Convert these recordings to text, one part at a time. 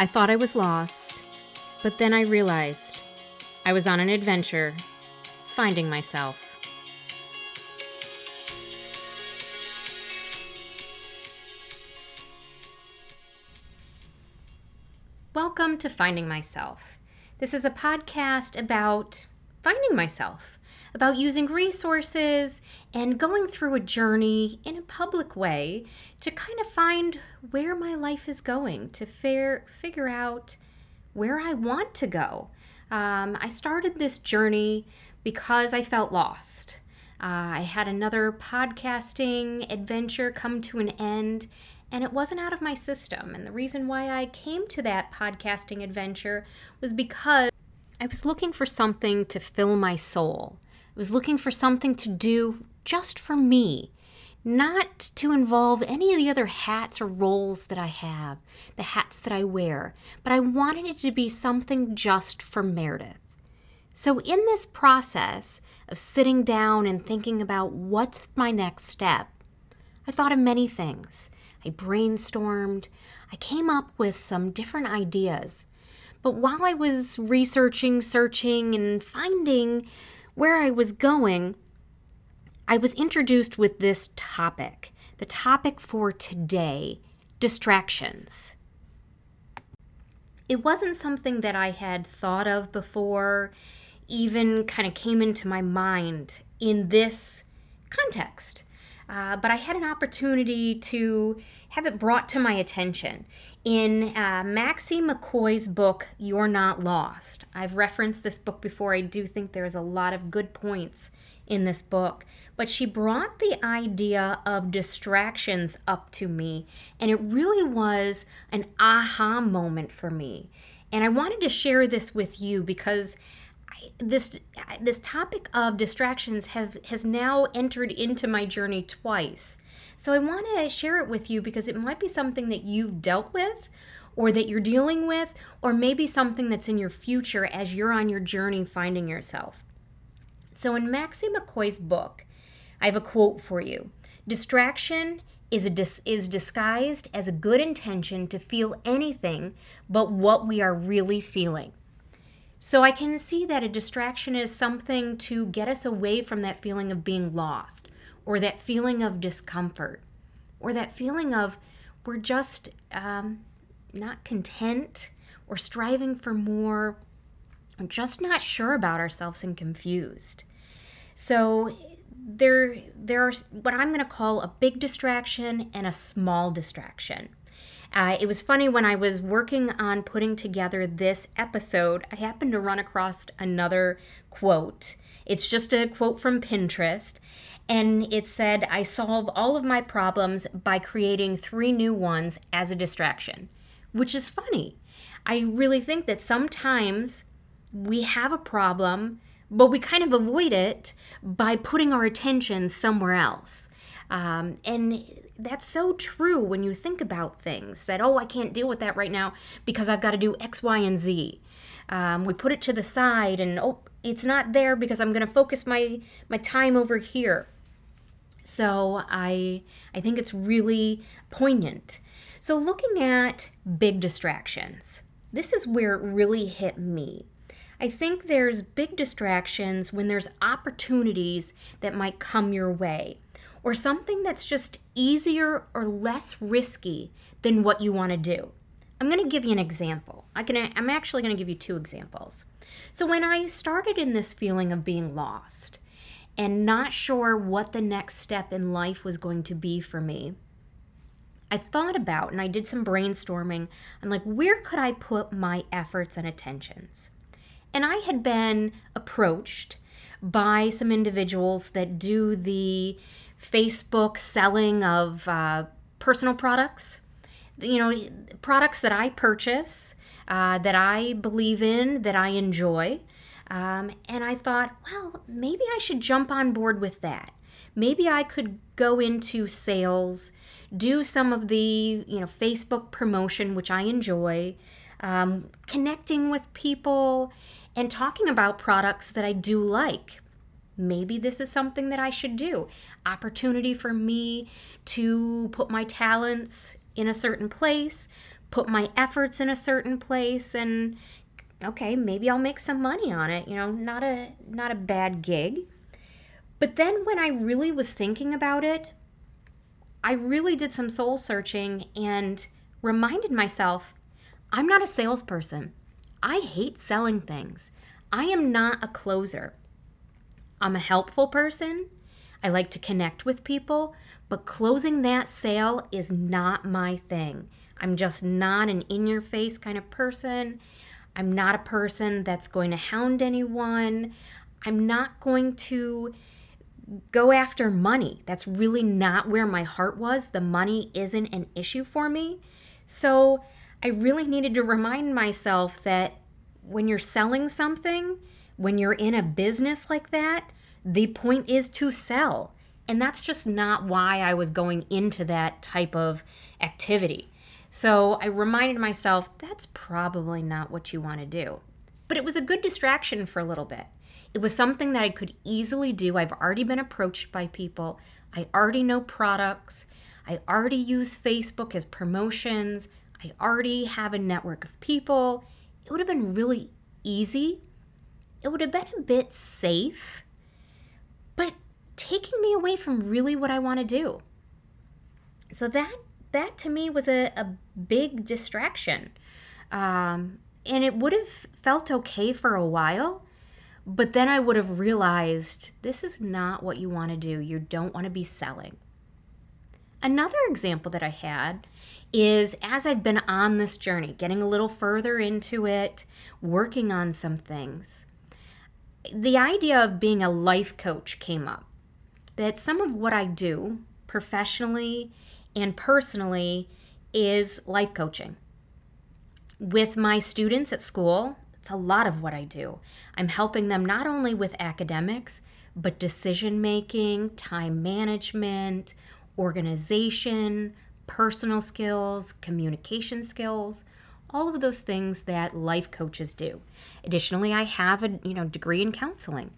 I thought I was lost, but then I realized I was on an adventure, finding myself. Welcome to Finding Myself. This is a podcast about finding myself, about using resources and going through a journey in a public way to kind of find where my life is going, to fair, figure out where I want to go. Um, I started this journey because I felt lost. Uh, I had another podcasting adventure come to an end, and it wasn't out of my system. And the reason why I came to that podcasting adventure was because I was looking for something to fill my soul. Was looking for something to do just for me, not to involve any of the other hats or roles that I have, the hats that I wear, but I wanted it to be something just for Meredith. So, in this process of sitting down and thinking about what's my next step, I thought of many things. I brainstormed, I came up with some different ideas. But while I was researching, searching, and finding where I was going, I was introduced with this topic. The topic for today distractions. It wasn't something that I had thought of before, even kind of came into my mind in this context. Uh, but I had an opportunity to have it brought to my attention in uh, Maxie McCoy's book, You're Not Lost. I've referenced this book before. I do think there's a lot of good points in this book, but she brought the idea of distractions up to me, and it really was an aha moment for me. And I wanted to share this with you because this this topic of distractions have has now entered into my journey twice. So I want to share it with you because it might be something that you've dealt with or that you're dealing with or maybe something that's in your future as you're on your journey finding yourself. So in Maxie McCoy's book, I have a quote for you. Distraction is a dis- is disguised as a good intention to feel anything but what we are really feeling. So I can see that a distraction is something to get us away from that feeling of being lost or that feeling of discomfort or that feeling of we're just um, not content or striving for more, or just not sure about ourselves and confused. So there, there are what I'm going to call a big distraction and a small distraction. Uh, it was funny when I was working on putting together this episode, I happened to run across another quote. It's just a quote from Pinterest, and it said, I solve all of my problems by creating three new ones as a distraction, which is funny. I really think that sometimes we have a problem, but we kind of avoid it by putting our attention somewhere else. Um, and that's so true when you think about things that, oh, I can't deal with that right now because I've got to do X, Y, and Z. Um, we put it to the side and, oh, it's not there because I'm going to focus my, my time over here. So I, I think it's really poignant. So looking at big distractions, this is where it really hit me. I think there's big distractions when there's opportunities that might come your way or something that's just easier or less risky than what you want to do. I'm going to give you an example. I can, I'm actually going to give you two examples. So, when I started in this feeling of being lost and not sure what the next step in life was going to be for me, I thought about and I did some brainstorming on like where could I put my efforts and attentions. And I had been approached by some individuals that do the Facebook selling of uh, personal products, you know, products that I purchase, uh, that I believe in, that I enjoy. Um, and I thought, well, maybe I should jump on board with that. Maybe I could go into sales, do some of the, you know, Facebook promotion, which I enjoy, um, connecting with people, and talking about products that I do like maybe this is something that I should do. Opportunity for me to put my talents in a certain place, put my efforts in a certain place and okay, maybe I'll make some money on it, you know, not a not a bad gig. But then when I really was thinking about it, I really did some soul searching and reminded myself I'm not a salesperson. I hate selling things. I am not a closer. I'm a helpful person. I like to connect with people, but closing that sale is not my thing. I'm just not an in your face kind of person. I'm not a person that's going to hound anyone. I'm not going to go after money. That's really not where my heart was. The money isn't an issue for me. So I really needed to remind myself that when you're selling something, when you're in a business like that, the point is to sell. And that's just not why I was going into that type of activity. So I reminded myself that's probably not what you want to do. But it was a good distraction for a little bit. It was something that I could easily do. I've already been approached by people, I already know products, I already use Facebook as promotions, I already have a network of people. It would have been really easy. It would have been a bit safe, but taking me away from really what I want to do. So that that to me was a, a big distraction. Um, and it would have felt okay for a while, but then I would have realized this is not what you want to do. You don't want to be selling. Another example that I had is as I've been on this journey, getting a little further into it, working on some things, the idea of being a life coach came up. That some of what I do professionally and personally is life coaching. With my students at school, it's a lot of what I do. I'm helping them not only with academics, but decision making, time management, organization, personal skills, communication skills, all of those things that life coaches do. Additionally, I have a you know degree in counseling.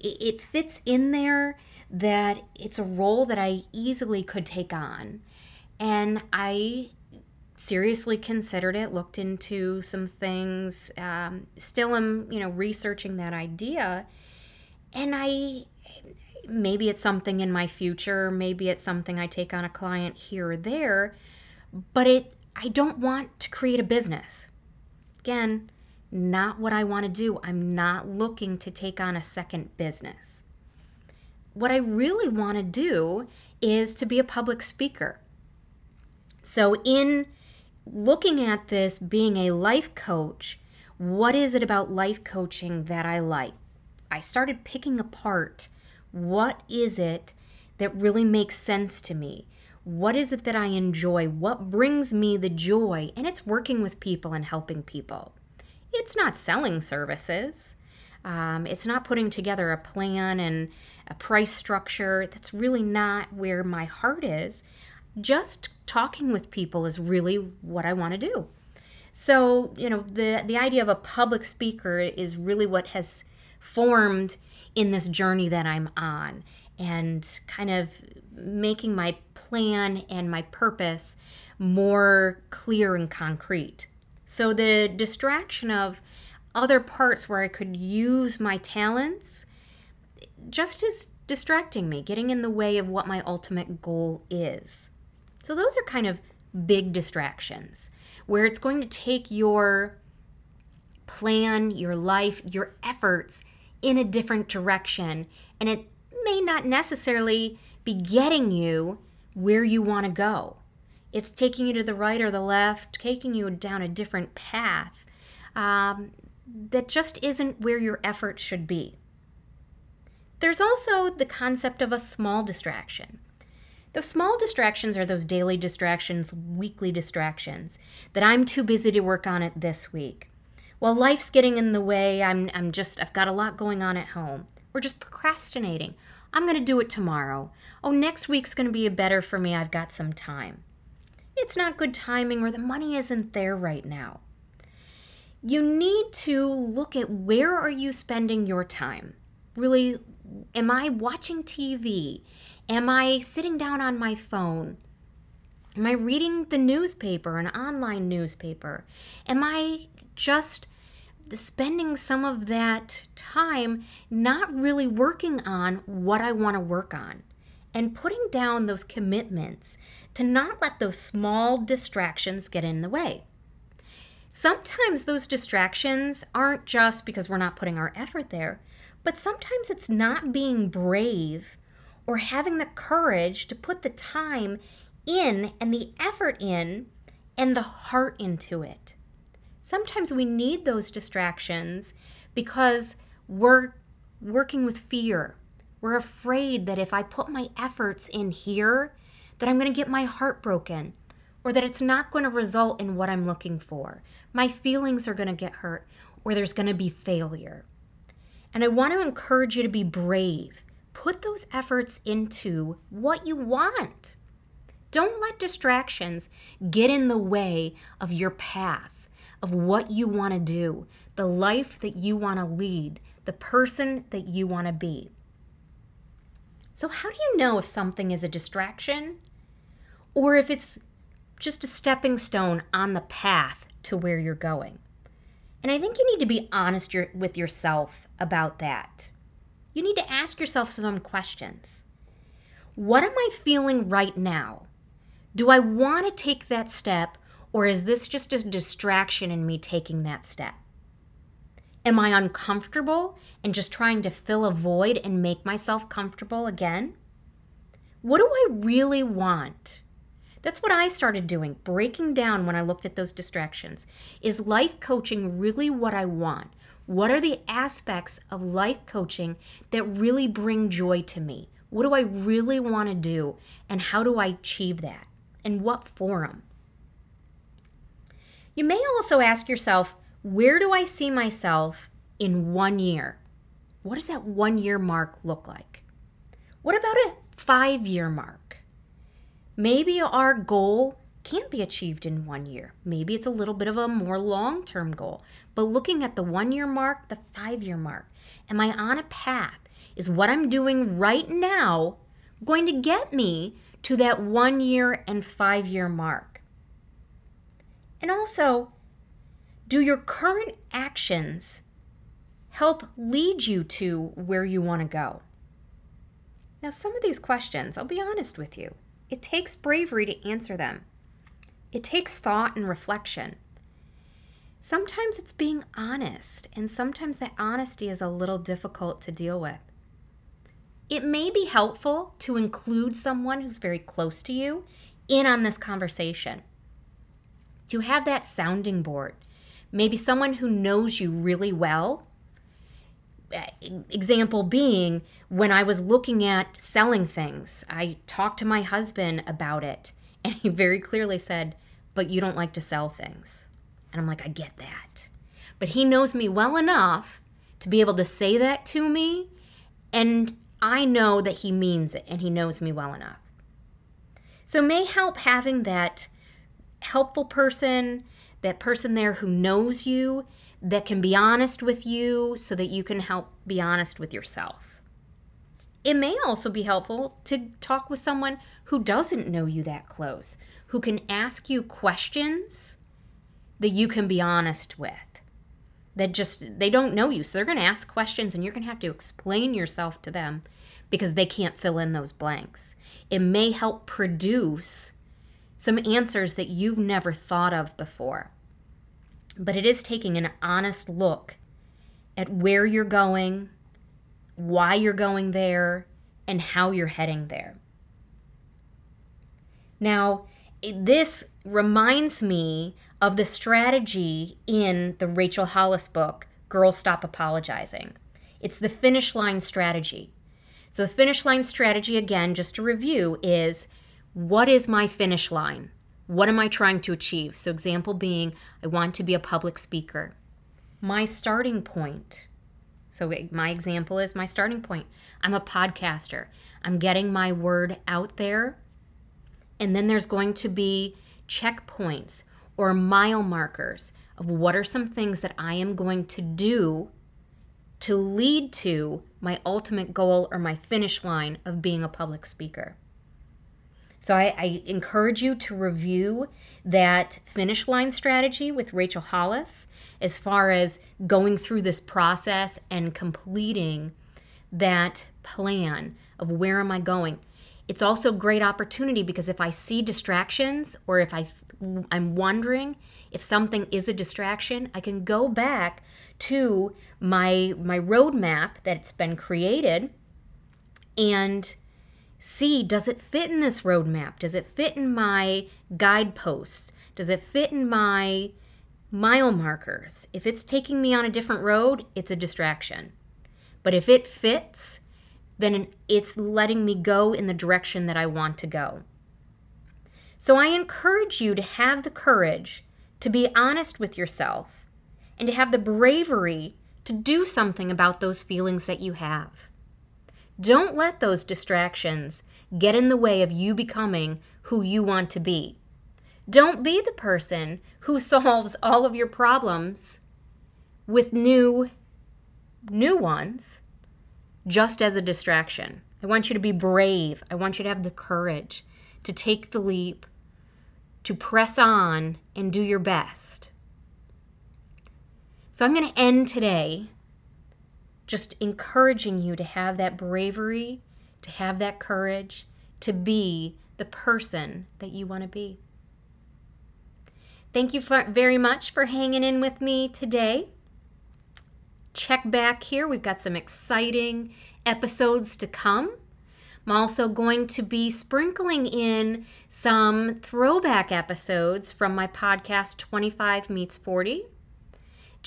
It fits in there that it's a role that I easily could take on. And I seriously considered it, looked into some things, um, still am, you know, researching that idea. And I, maybe it's something in my future, maybe it's something I take on a client here or there, but it, I don't want to create a business. Again, not what I want to do. I'm not looking to take on a second business. What I really want to do is to be a public speaker. So, in looking at this being a life coach, what is it about life coaching that I like? I started picking apart what is it that really makes sense to me? What is it that I enjoy? What brings me the joy? And it's working with people and helping people. It's not selling services. Um, it's not putting together a plan and a price structure. That's really not where my heart is just talking with people is really what I want to do. So, you know, the the idea of a public speaker is really what has formed in this journey that I'm on and kind of making my plan and my purpose more clear and concrete. So the distraction of other parts where I could use my talents just is distracting me, getting in the way of what my ultimate goal is. So those are kind of big distractions where it's going to take your plan, your life, your efforts in a different direction. And it may not necessarily be getting you where you want to go. It's taking you to the right or the left, taking you down a different path um, that just isn't where your effort should be. There's also the concept of a small distraction. Those small distractions are those daily distractions, weekly distractions that I'm too busy to work on it this week. Well, life's getting in the way. I'm, I'm just, I've got a lot going on at home. We're just procrastinating. I'm going to do it tomorrow. Oh, next week's going to be better for me. I've got some time. It's not good timing or the money isn't there right now. You need to look at where are you spending your time? Really, am I watching TV? Am I sitting down on my phone? Am I reading the newspaper, an online newspaper? Am I just spending some of that time not really working on what I want to work on and putting down those commitments to not let those small distractions get in the way. Sometimes those distractions aren't just because we're not putting our effort there, but sometimes it's not being brave or having the courage to put the time in and the effort in and the heart into it sometimes we need those distractions because we're working with fear. We're afraid that if I put my efforts in here, that I'm going to get my heart broken or that it's not going to result in what I'm looking for. My feelings are going to get hurt or there's going to be failure. And I want to encourage you to be brave. Put those efforts into what you want. Don't let distractions get in the way of your path of what you want to do, the life that you want to lead, the person that you want to be. So, how do you know if something is a distraction or if it's just a stepping stone on the path to where you're going? And I think you need to be honest with yourself about that. You need to ask yourself some questions. What am I feeling right now? Do I want to take that step or is this just a distraction in me taking that step? Am I uncomfortable and just trying to fill a void and make myself comfortable again? What do I really want? That's what I started doing, breaking down when I looked at those distractions. Is life coaching really what I want? What are the aspects of life coaching that really bring joy to me? What do I really want to do? And how do I achieve that? And what forum? You may also ask yourself, where do I see myself in one year? What does that one year mark look like? What about a five year mark? Maybe our goal can't be achieved in one year. Maybe it's a little bit of a more long term goal. But looking at the one year mark, the five year mark, am I on a path? Is what I'm doing right now going to get me to that one year and five year mark? And also, do your current actions help lead you to where you want to go? Now, some of these questions, I'll be honest with you, it takes bravery to answer them. It takes thought and reflection. Sometimes it's being honest, and sometimes that honesty is a little difficult to deal with. It may be helpful to include someone who's very close to you in on this conversation to have that sounding board. Maybe someone who knows you really well. Example being, when I was looking at selling things, I talked to my husband about it, and he very clearly said, But you don't like to sell things. And I'm like, I get that. But he knows me well enough to be able to say that to me, and I know that he means it and he knows me well enough. So, may help having that helpful person, that person there who knows you, that can be honest with you so that you can help be honest with yourself. It may also be helpful to talk with someone who doesn't know you that close, who can ask you questions that you can be honest with. That just, they don't know you. So they're going to ask questions and you're going to have to explain yourself to them because they can't fill in those blanks. It may help produce some answers that you've never thought of before. But it is taking an honest look at where you're going, why you're going there, and how you're heading there. Now, this reminds me of the strategy in the Rachel Hollis book, Girl Stop Apologizing. It's the finish line strategy. So, the finish line strategy, again, just to review, is what is my finish line? What am I trying to achieve? So, example being, I want to be a public speaker. My starting point. So, my example is my starting point. I'm a podcaster. I'm getting my word out there. And then there's going to be checkpoints or mile markers of what are some things that I am going to do to lead to my ultimate goal or my finish line of being a public speaker. So I, I, encourage you to review that finish line strategy with Rachel Hollis as far as going through this process and completing that plan of where am I going. It's also a great opportunity because if I see distractions or if I I'm wondering if something is a distraction, I can go back to my my roadmap that's been created and see does it fit in this roadmap? Does it fit in my guideposts? Does it fit in my mile markers? If it's taking me on a different road, it's a distraction. But if it fits, then it's letting me go in the direction that I want to go. So I encourage you to have the courage to be honest with yourself and to have the bravery to do something about those feelings that you have. Don't let those distractions get in the way of you becoming who you want to be. Don't be the person who solves all of your problems with new new ones just as a distraction. I want you to be brave. I want you to have the courage to take the leap, to press on and do your best. So I'm going to end today just encouraging you to have that bravery, to have that courage, to be the person that you want to be. Thank you for, very much for hanging in with me today. Check back here. We've got some exciting episodes to come. I'm also going to be sprinkling in some throwback episodes from my podcast 25 Meets 40,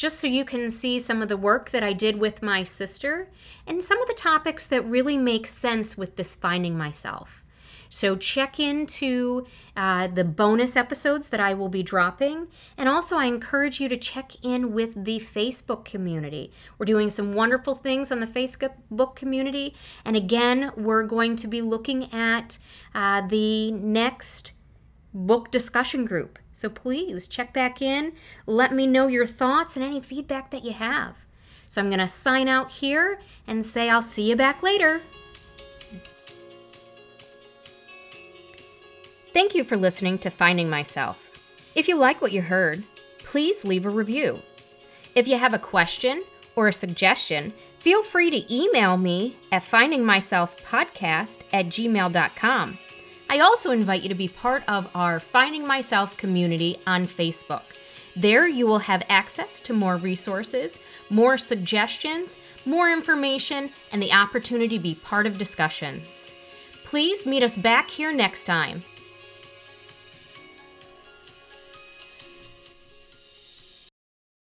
just so you can see some of the work that I did with my sister and some of the topics that really make sense with this finding myself. So check into uh, the bonus episodes that I will be dropping. And also, I encourage you to check in with the Facebook community. We're doing some wonderful things on the Facebook community. And again, we're going to be looking at uh, the next book discussion group. So please check back in. Let me know your thoughts and any feedback that you have. So I'm going to sign out here and say I'll see you back later. Thank you for listening to Finding Myself. If you like what you heard, please leave a review. If you have a question or a suggestion, feel free to email me at findingmyselfpodcast at gmail.com. I also invite you to be part of our Finding Myself community on Facebook. There, you will have access to more resources, more suggestions, more information, and the opportunity to be part of discussions. Please meet us back here next time